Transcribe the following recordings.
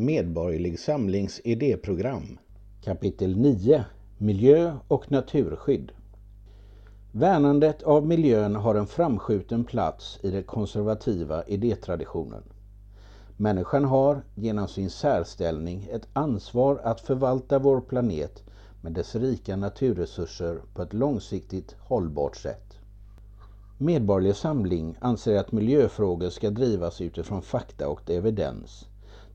Medborgerlig Samlings idéprogram Kapitel 9 Miljö och naturskydd Värnandet av miljön har en framskjuten plats i den konservativa idétraditionen. Människan har genom sin särställning ett ansvar att förvalta vår planet med dess rika naturresurser på ett långsiktigt hållbart sätt. Medborgerlig Samling anser att miljöfrågor ska drivas utifrån fakta och evidens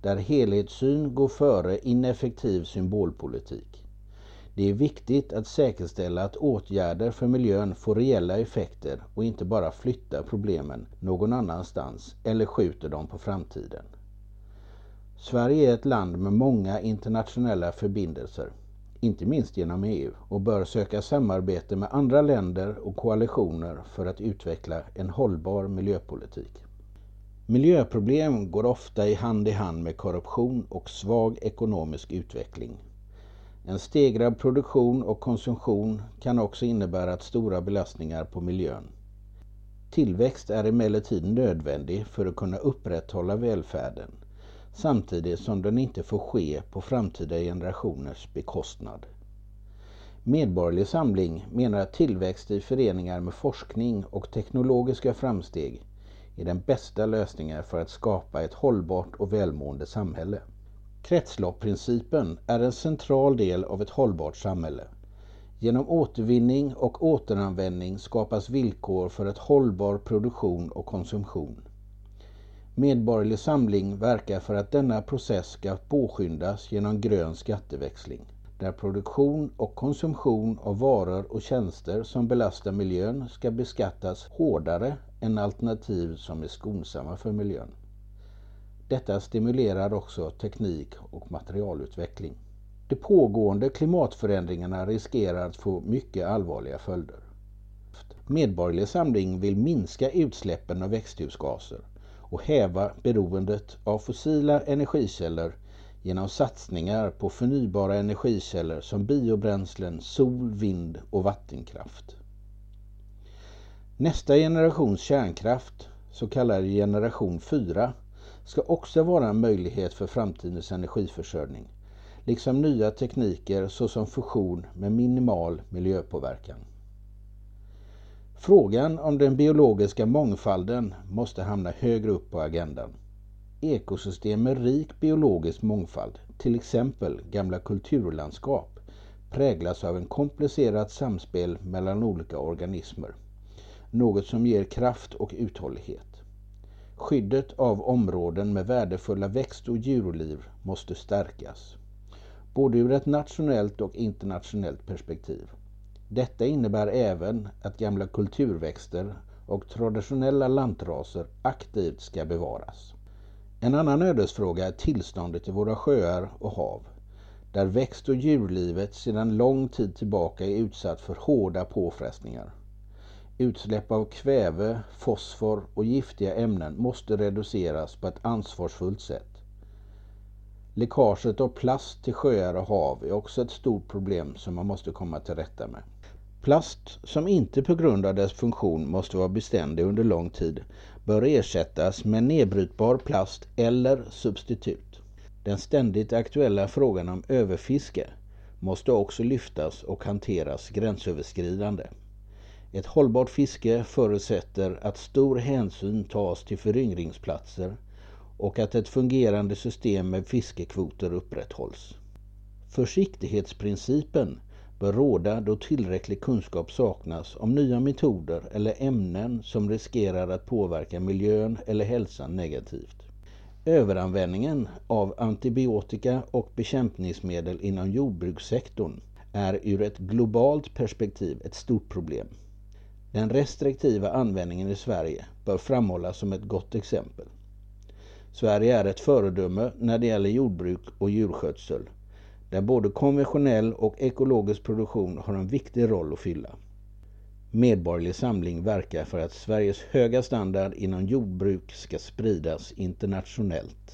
där helhetssyn går före ineffektiv symbolpolitik. Det är viktigt att säkerställa att åtgärder för miljön får reella effekter och inte bara flyttar problemen någon annanstans eller skjuter dem på framtiden. Sverige är ett land med många internationella förbindelser, inte minst genom EU, och bör söka samarbete med andra länder och koalitioner för att utveckla en hållbar miljöpolitik. Miljöproblem går ofta i hand i hand med korruption och svag ekonomisk utveckling. En stegrad produktion och konsumtion kan också innebära stora belastningar på miljön. Tillväxt är emellertid nödvändig för att kunna upprätthålla välfärden samtidigt som den inte får ske på framtida generationers bekostnad. Medborgerlig Samling menar att tillväxt i föreningar med forskning och teknologiska framsteg är den bästa lösningen för att skapa ett hållbart och välmående samhälle. Kretsloppsprincipen är en central del av ett hållbart samhälle. Genom återvinning och återanvändning skapas villkor för ett hållbar produktion och konsumtion. Medborgerlig Samling verkar för att denna process ska påskyndas genom grön skatteväxling där produktion och konsumtion av varor och tjänster som belastar miljön ska beskattas hårdare än alternativ som är skonsamma för miljön. Detta stimulerar också teknik och materialutveckling. De pågående klimatförändringarna riskerar att få mycket allvarliga följder. Medborgerlig Samling vill minska utsläppen av växthusgaser och häva beroendet av fossila energikällor genom satsningar på förnybara energikällor som biobränslen, sol, vind och vattenkraft. Nästa generations kärnkraft, så kallad generation 4, ska också vara en möjlighet för framtidens energiförsörjning, liksom nya tekniker såsom fusion med minimal miljöpåverkan. Frågan om den biologiska mångfalden måste hamna högre upp på agendan. Ekosystem med rik biologisk mångfald, till exempel gamla kulturlandskap, präglas av en komplicerat samspel mellan olika organismer. Något som ger kraft och uthållighet. Skyddet av områden med värdefulla växt och djurliv måste stärkas. Både ur ett nationellt och internationellt perspektiv. Detta innebär även att gamla kulturväxter och traditionella lantraser aktivt ska bevaras. En annan ödesfråga är tillståndet i våra sjöar och hav, där växt och djurlivet sedan lång tid tillbaka är utsatt för hårda påfrestningar. Utsläpp av kväve, fosfor och giftiga ämnen måste reduceras på ett ansvarsfullt sätt. Läckaget av plast till sjöar och hav är också ett stort problem som man måste komma till rätta med. Plast som inte på grund av dess funktion måste vara beständig under lång tid bör ersättas med nedbrytbar plast eller substitut. Den ständigt aktuella frågan om överfiske måste också lyftas och hanteras gränsöverskridande. Ett hållbart fiske förutsätter att stor hänsyn tas till föryngringsplatser och att ett fungerande system med fiskekvoter upprätthålls. Försiktighetsprincipen bör råda då tillräcklig kunskap saknas om nya metoder eller ämnen som riskerar att påverka miljön eller hälsan negativt. Överanvändningen av antibiotika och bekämpningsmedel inom jordbrukssektorn är ur ett globalt perspektiv ett stort problem. Den restriktiva användningen i Sverige bör framhållas som ett gott exempel. Sverige är ett föredöme när det gäller jordbruk och djurskötsel där både konventionell och ekologisk produktion har en viktig roll att fylla. Medborgerlig Samling verkar för att Sveriges höga standard inom jordbruk ska spridas internationellt.